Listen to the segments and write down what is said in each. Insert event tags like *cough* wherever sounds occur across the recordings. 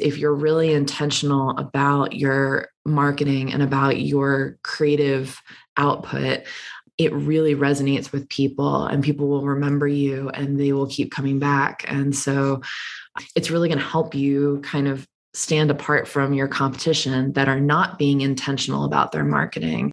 if you're really intentional about your marketing and about your creative output, it really resonates with people and people will remember you and they will keep coming back. And so it's really going to help you kind of stand apart from your competition that are not being intentional about their marketing.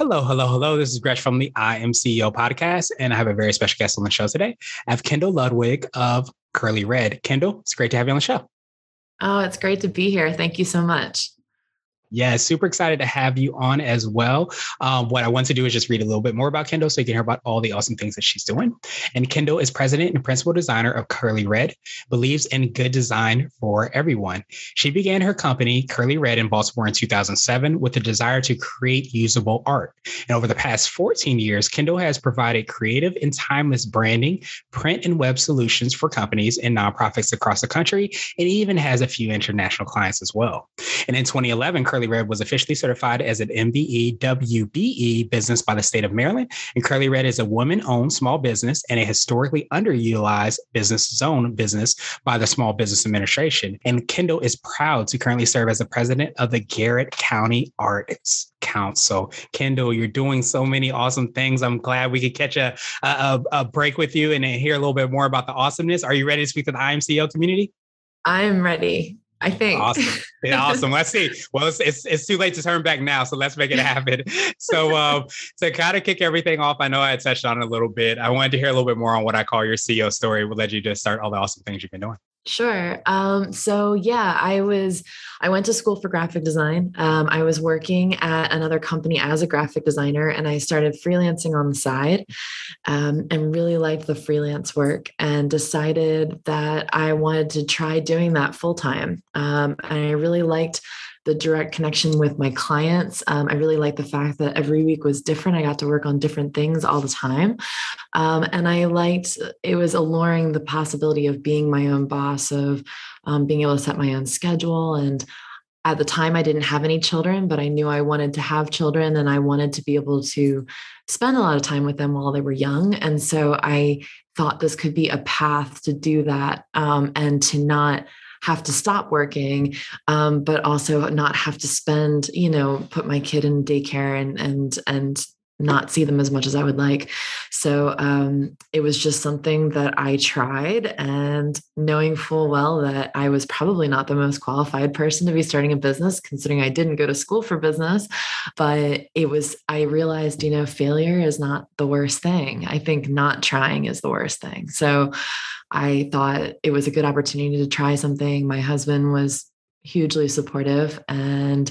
Hello, hello, hello. This is Gresh from the I Am CEO podcast, and I have a very special guest on the show today. I have Kendall Ludwig of Curly Red. Kendall, it's great to have you on the show. Oh, it's great to be here. Thank you so much. Yeah, super excited to have you on as well. Um, what I want to do is just read a little bit more about Kendall so you can hear about all the awesome things that she's doing. And Kendall is president and principal designer of Curly Red, believes in good design for everyone. She began her company, Curly Red, in Baltimore in 2007 with the desire to create usable art. And over the past 14 years, Kendall has provided creative and timeless branding, print and web solutions for companies and nonprofits across the country, and even has a few international clients as well. And in 2011, Curly Curly Red was officially certified as an MBE WBE business by the state of Maryland. And Curly Red is a woman owned small business and a historically underutilized business zone business by the Small Business Administration. And Kendall is proud to currently serve as the president of the Garrett County Arts Council. Kendall, you're doing so many awesome things. I'm glad we could catch a, a, a break with you and hear a little bit more about the awesomeness. Are you ready to speak to the IMCEO community? I'm ready. I think. Awesome. Yeah, awesome. Let's see. Well, it's, it's, it's too late to turn back now, so let's make it happen. *laughs* so, um, to kind of kick everything off, I know I touched on it a little bit. I wanted to hear a little bit more on what I call your CEO story. what led you to start all the awesome things you've been doing. Sure. Um, so yeah, I was I went to school for graphic design. Um, I was working at another company as a graphic designer, and I started freelancing on the side, um, and really liked the freelance work, and decided that I wanted to try doing that full time. Um, and I really liked the direct connection with my clients. Um, I really like the fact that every week was different. I got to work on different things all the time. Um, and I liked it was alluring the possibility of being my own boss, of um, being able to set my own schedule. And at the time, I didn't have any children, but I knew I wanted to have children and I wanted to be able to spend a lot of time with them while they were young. And so I thought this could be a path to do that um, and to not have to stop working, um, but also not have to spend, you know, put my kid in daycare and and and not see them as much as I would like. So um, it was just something that I tried, and knowing full well that I was probably not the most qualified person to be starting a business, considering I didn't go to school for business. But it was, I realized, you know, failure is not the worst thing. I think not trying is the worst thing. So I thought it was a good opportunity to try something. My husband was hugely supportive and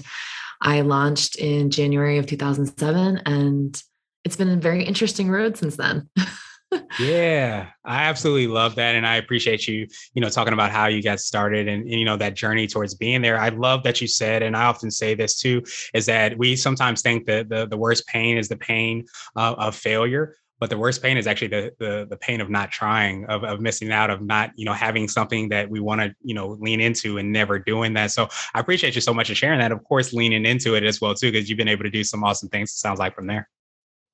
I launched in January of 2007 and it's been a very interesting road since then. *laughs* yeah, I absolutely love that. And I appreciate you, you know, talking about how you got started and, and, you know, that journey towards being there. I love that you said, and I often say this too, is that we sometimes think that the, the worst pain is the pain uh, of failure but the worst pain is actually the, the the, pain of not trying of, of missing out of not you know having something that we want to you know lean into and never doing that. So i appreciate you so much for sharing that. Of course leaning into it as well too because you've been able to do some awesome things it sounds like from there.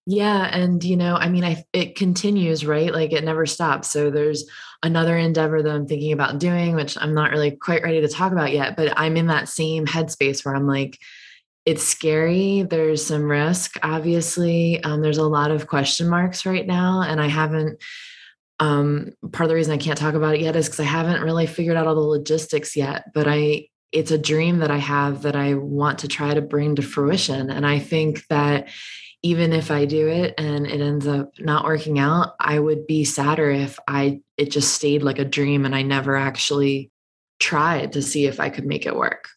Yeah and you know i mean i it continues right? Like it never stops. So there's another endeavor that i'm thinking about doing which i'm not really quite ready to talk about yet but i'm in that same headspace where i'm like it's scary. There's some risk, obviously. Um, there's a lot of question marks right now, and I haven't. Um, part of the reason I can't talk about it yet is because I haven't really figured out all the logistics yet. But I, it's a dream that I have that I want to try to bring to fruition, and I think that even if I do it and it ends up not working out, I would be sadder if I it just stayed like a dream and I never actually tried to see if I could make it work.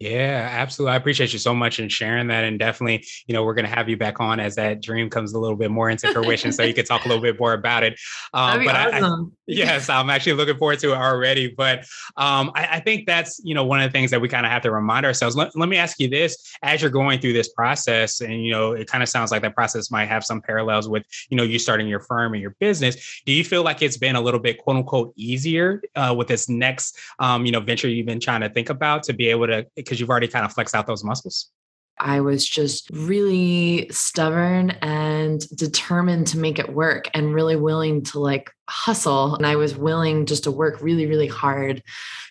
Yeah, absolutely. I appreciate you so much in sharing that. And definitely, you know, we're going to have you back on as that dream comes a little bit more into fruition so you can talk a little bit more about it. Um, but awesome. I, *laughs* yes, I'm actually looking forward to it already. But um, I, I, think that's, you know, one of the things that we kind of have to remind ourselves. Let, let me ask you this as you're going through this process, and, you know, it kind of sounds like that process might have some parallels with, you know, you starting your firm and your business. Do you feel like it's been a little bit, quote unquote, easier uh, with this next, um, you know, venture you've been trying to think about to be able to, because you've already kind of flexed out those muscles? I was just really stubborn and determined to make it work and really willing to like hustle. And I was willing just to work really, really hard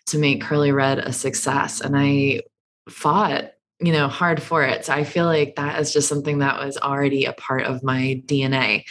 to make Curly Red a success. And I fought, you know, hard for it. So I feel like that is just something that was already a part of my DNA.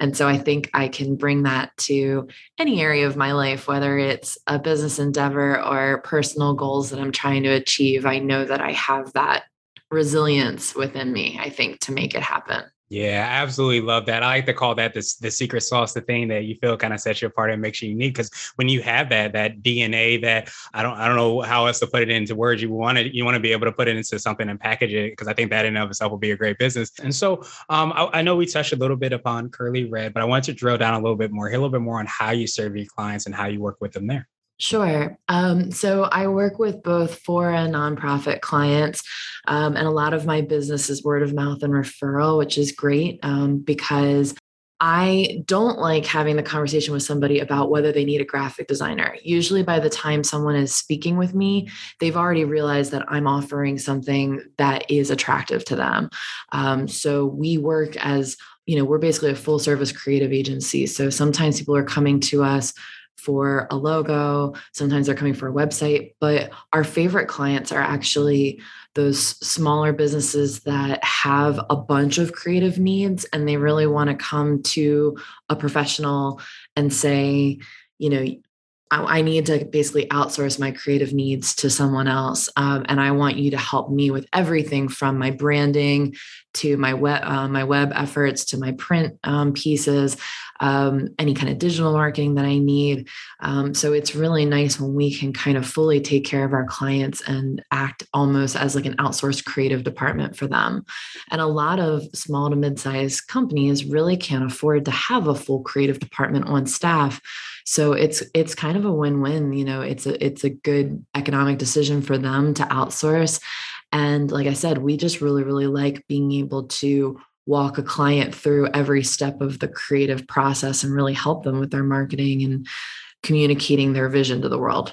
And so I think I can bring that to any area of my life, whether it's a business endeavor or personal goals that I'm trying to achieve. I know that I have that resilience within me, I think, to make it happen. Yeah, I absolutely love that. I like to call that the, the secret sauce, the thing that you feel kind of sets you apart and makes you unique. Because when you have that that DNA, that I don't I don't know how else to put it into words. You want to you want to be able to put it into something and package it because I think that in and of itself will be a great business. And so um, I, I know we touched a little bit upon Curly Red, but I wanted to drill down a little bit more, a little bit more on how you serve your clients and how you work with them there. Sure. Um, so I work with both for and nonprofit clients, um, and a lot of my business is word of mouth and referral, which is great um, because I don't like having the conversation with somebody about whether they need a graphic designer. Usually, by the time someone is speaking with me, they've already realized that I'm offering something that is attractive to them. Um, so we work as you know, we're basically a full service creative agency. So sometimes people are coming to us for a logo. Sometimes they're coming for a website, but our favorite clients are actually those smaller businesses that have a bunch of creative needs and they really want to come to a professional and say, you know, I, need to basically outsource my creative needs to someone else. Um, and I want you to help me with everything from my branding to my web, uh, my web efforts to my print um, pieces um, any kind of digital marketing that I need. Um, so it's really nice when we can kind of fully take care of our clients and act almost as like an outsourced creative department for them. And a lot of small to mid-sized companies really can't afford to have a full creative department on staff. So it's it's kind of a win-win. You know, it's a it's a good economic decision for them to outsource. And like I said, we just really, really like being able to walk a client through every step of the creative process and really help them with their marketing and communicating their vision to the world.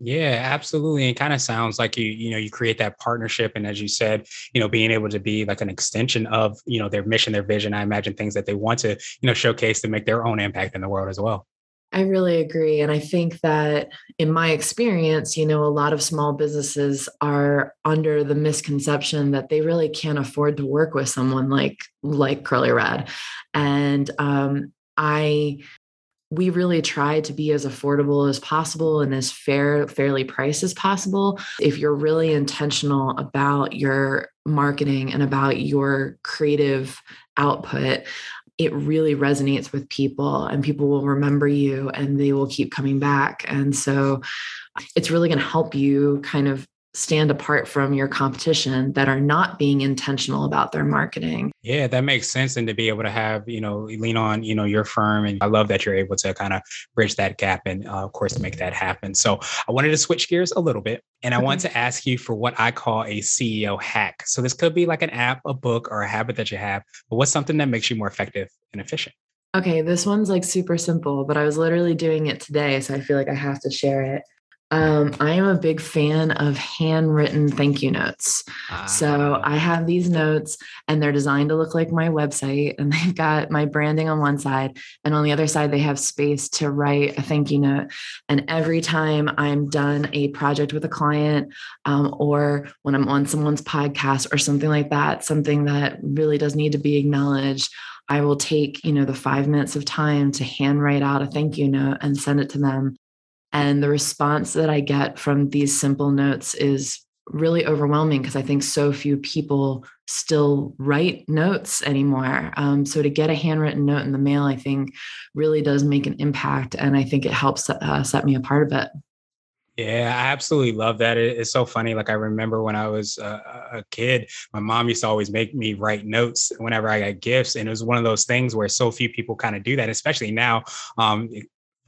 Yeah, absolutely. It kind of sounds like you, you know, you create that partnership. And as you said, you know, being able to be like an extension of, you know, their mission, their vision. I imagine things that they want to, you know, showcase to make their own impact in the world as well. I really agree. And I think that in my experience, you know, a lot of small businesses are under the misconception that they really can't afford to work with someone like like Curly Red. And um, I we really try to be as affordable as possible and as fair fairly priced as possible if you're really intentional about your marketing and about your creative output it really resonates with people and people will remember you and they will keep coming back. And so it's really going to help you kind of stand apart from your competition that are not being intentional about their marketing. Yeah, that makes sense. And to be able to have, you know, lean on, you know, your firm. And I love that you're able to kind of bridge that gap and, uh, of course, make that happen. So I wanted to switch gears a little bit. And I want to ask you for what I call a CEO hack. So this could be like an app, a book, or a habit that you have, but what's something that makes you more effective and efficient? Okay, this one's like super simple, but I was literally doing it today. So I feel like I have to share it. Um, I am a big fan of handwritten thank you notes. So ah. I have these notes and they're designed to look like my website. And *laughs* they've got my branding on one side. And on the other side, they have space to write a thank you note. And every time I'm done a project with a client um, or when I'm on someone's podcast or something like that, something that really does need to be acknowledged, I will take, you know, the five minutes of time to handwrite out a thank you note and send it to them. And the response that I get from these simple notes is really overwhelming because I think so few people still write notes anymore. Um, so to get a handwritten note in the mail, I think really does make an impact. And I think it helps uh, set me apart a bit. Yeah, I absolutely love that. It's so funny. Like I remember when I was a, kid, my mom used to always make me write notes whenever I got gifts, and it was one of those things where so few people kind of do that, especially now. Um,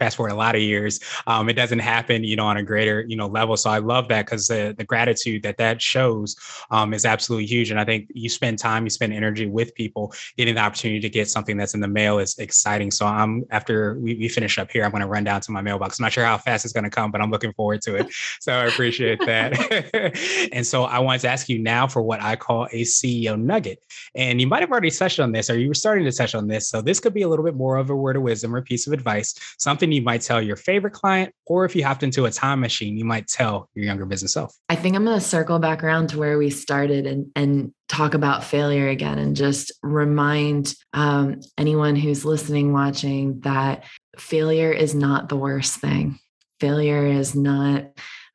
fast forward a lot of years, um, it doesn't happen, you know, on a greater, you know, level. So I love that because the, the gratitude that that shows um, is absolutely huge. And I think you spend time, you spend energy with people, getting the opportunity to get something that's in the mail is exciting. So I'm after we, we finish up here, I'm going to run down to my mailbox. I'm not sure how fast it's going to come, but I'm looking forward to it. So I appreciate that. *laughs* and so I wanted to ask you now for what I call a CEO nugget. And you might have already touched on this, or you were starting to touch on this. So this could be a little bit more of a word of wisdom or piece of advice, something you might tell your favorite client, or if you hopped into a time machine, you might tell your younger business self. I think I'm going to circle back around to where we started and, and talk about failure again and just remind um, anyone who's listening, watching that failure is not the worst thing. Failure is not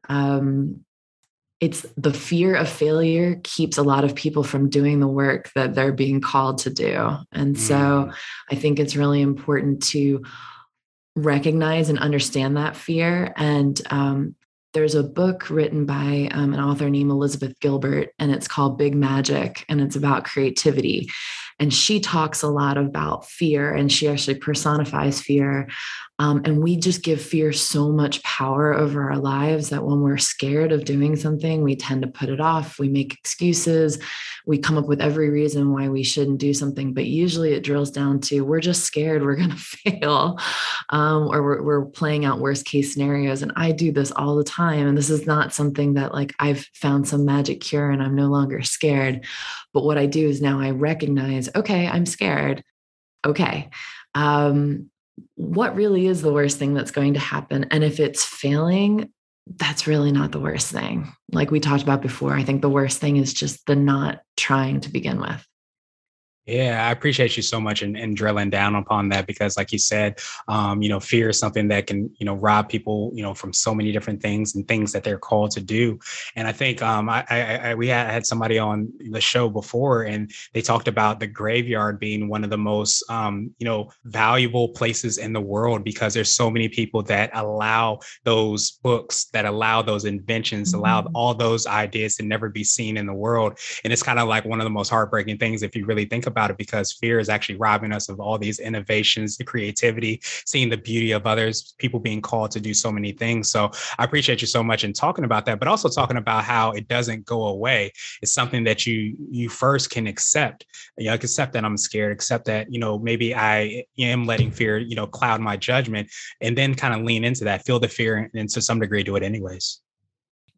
um, it's the fear of failure keeps a lot of people from doing the work that they're being called to do. And so mm. I think it's really important to recognize and understand that fear. And um, there's a book written by um, an author named Elizabeth Gilbert, and it's called Big Magic, and it's about creativity. And she talks a lot about fear, and she actually personifies fear. Um, and we just give fear so much power over our lives that when we're scared of doing something, we tend to put it off. We make excuses. We come up with every reason why we shouldn't do something. But usually it drills down to we're just scared we're going *laughs* to fail um, or we're, we're playing out worst case scenarios. And I do this all the time. And this is not something that like I've found some magic cure and I'm no longer scared. But what I do is now I recognize, okay, I'm scared. Okay. Um, what really is the worst thing that's going to happen? And if it's failing, that's really not the worst thing. Like we talked about before, I think the worst thing is just the not trying to begin with. Yeah, I appreciate you so much and, and drilling down upon that because, like you said, um, you know, fear is something that can, you know, rob people, you know, from so many different things and things that they're called to do. And I think um, I, I, I, we had, had somebody on the show before, and they talked about the graveyard being one of the most, um, you know, valuable places in the world because there's so many people that allow those books, that allow those inventions, mm-hmm. allow all those ideas to never be seen in the world. And it's kind of like one of the most heartbreaking things if you really think about about it because fear is actually robbing us of all these innovations, the creativity, seeing the beauty of others, people being called to do so many things. So I appreciate you so much in talking about that, but also talking about how it doesn't go away. It's something that you you first can accept. You know, accept that I'm scared, accept that, you know, maybe I am letting fear, you know, cloud my judgment, and then kind of lean into that, feel the fear, and to some degree do it anyways.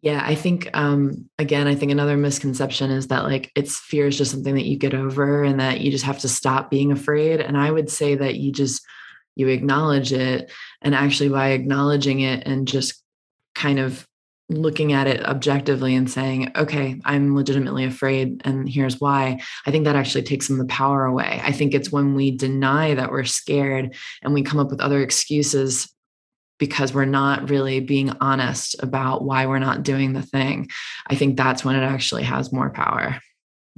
Yeah, I think um again, I think another misconception is that like it's fear is just something that you get over and that you just have to stop being afraid. And I would say that you just you acknowledge it and actually by acknowledging it and just kind of looking at it objectively and saying, okay, I'm legitimately afraid and here's why. I think that actually takes some of the power away. I think it's when we deny that we're scared and we come up with other excuses because we're not really being honest about why we're not doing the thing. I think that's when it actually has more power.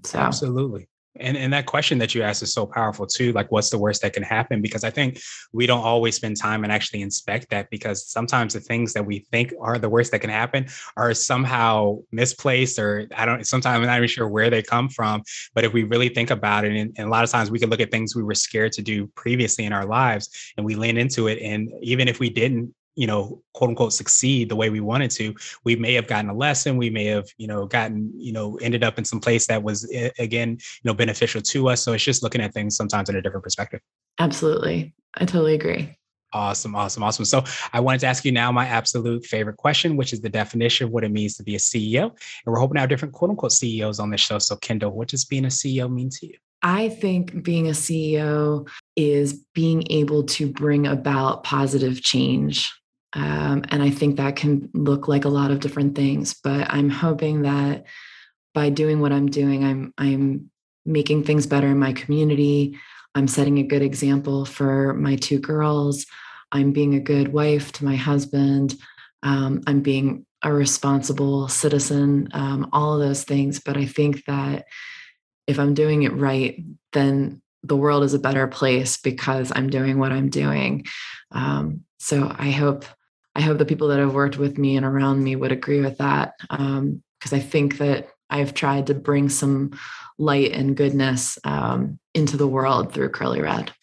So absolutely. And, and that question that you asked is so powerful too. Like, what's the worst that can happen? Because I think we don't always spend time and actually inspect that because sometimes the things that we think are the worst that can happen are somehow misplaced, or I don't, sometimes I'm not even sure where they come from. But if we really think about it, and, and a lot of times we can look at things we were scared to do previously in our lives and we lean into it. And even if we didn't you know, quote unquote, succeed the way we wanted to, we may have gotten a lesson. We may have, you know, gotten, you know, ended up in some place that was eh, again, you know, beneficial to us. So it's just looking at things sometimes in a different perspective. Absolutely. I totally agree. Awesome, awesome, awesome. So I wanted to ask you now my absolute favorite question, which is the definition of what it means to be a CEO. And we're hoping to have different quote unquote CEOs on this show. So Kendall, what does being a CEO mean to you? I think being a CEO is being able to bring about positive change um, and I think that can look like a lot of different things. But I'm hoping that by doing what I'm doing, I'm I'm making things better in my community. I'm setting a good example for my two girls. I'm being a good wife to my husband. Um, I'm being a responsible citizen, um, all of those things. But I think that if I'm doing it right, then the world is a better place because I'm doing what I'm doing. Um, so I hope I hope the people that have worked with me and around me would agree with that. Because um, I think that I've tried to bring some light and goodness um, into the world through Curly Red.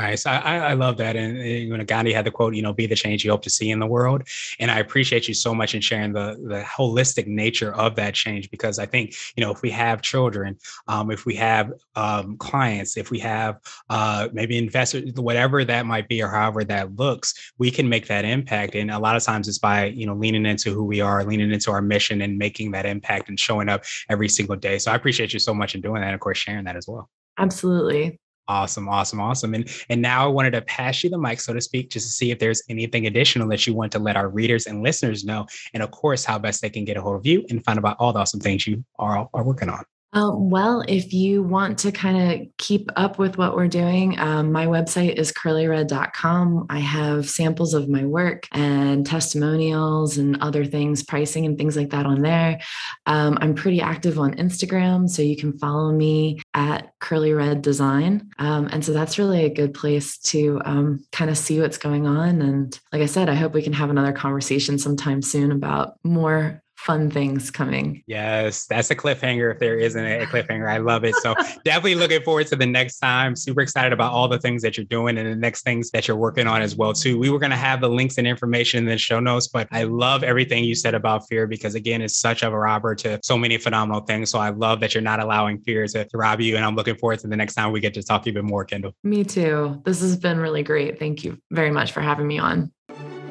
Nice. I, I love that. And you know, Gandhi had the quote, you know, be the change you hope to see in the world. And I appreciate you so much in sharing the, the holistic nature of that change, because I think, you know, if we have children, um, if we have um, clients, if we have uh, maybe investors, whatever that might be, or however that looks, we can make that impact. And a lot of times it's by, you know, leaning into who we are, leaning into our mission and making that impact and showing up every single day. So I appreciate you so much in doing that. And of course, sharing that as well. Absolutely. Awesome, awesome, awesome. And and now I wanted to pass you the mic, so to speak, just to see if there's anything additional that you want to let our readers and listeners know, and of course, how best they can get a hold of you and find out all the awesome things you are are working on. Uh, well, if you want to kind of keep up with what we're doing, um, my website is curlyred.com. I have samples of my work and testimonials and other things, pricing and things like that on there. Um, I'm pretty active on Instagram, so you can follow me at Curly Red Design. Um, and so that's really a good place to um, kind of see what's going on. And like I said, I hope we can have another conversation sometime soon about more fun things coming. Yes, that's a cliffhanger if there isn't a cliffhanger. I love it. So definitely looking forward to the next time. Super excited about all the things that you're doing and the next things that you're working on as well too. We were going to have the links and information in the show notes, but I love everything you said about fear because again, it's such a robber to so many phenomenal things. So I love that you're not allowing fear to, to rob you. And I'm looking forward to the next time we get to talk even more, Kendall. Me too. This has been really great. Thank you very much for having me on.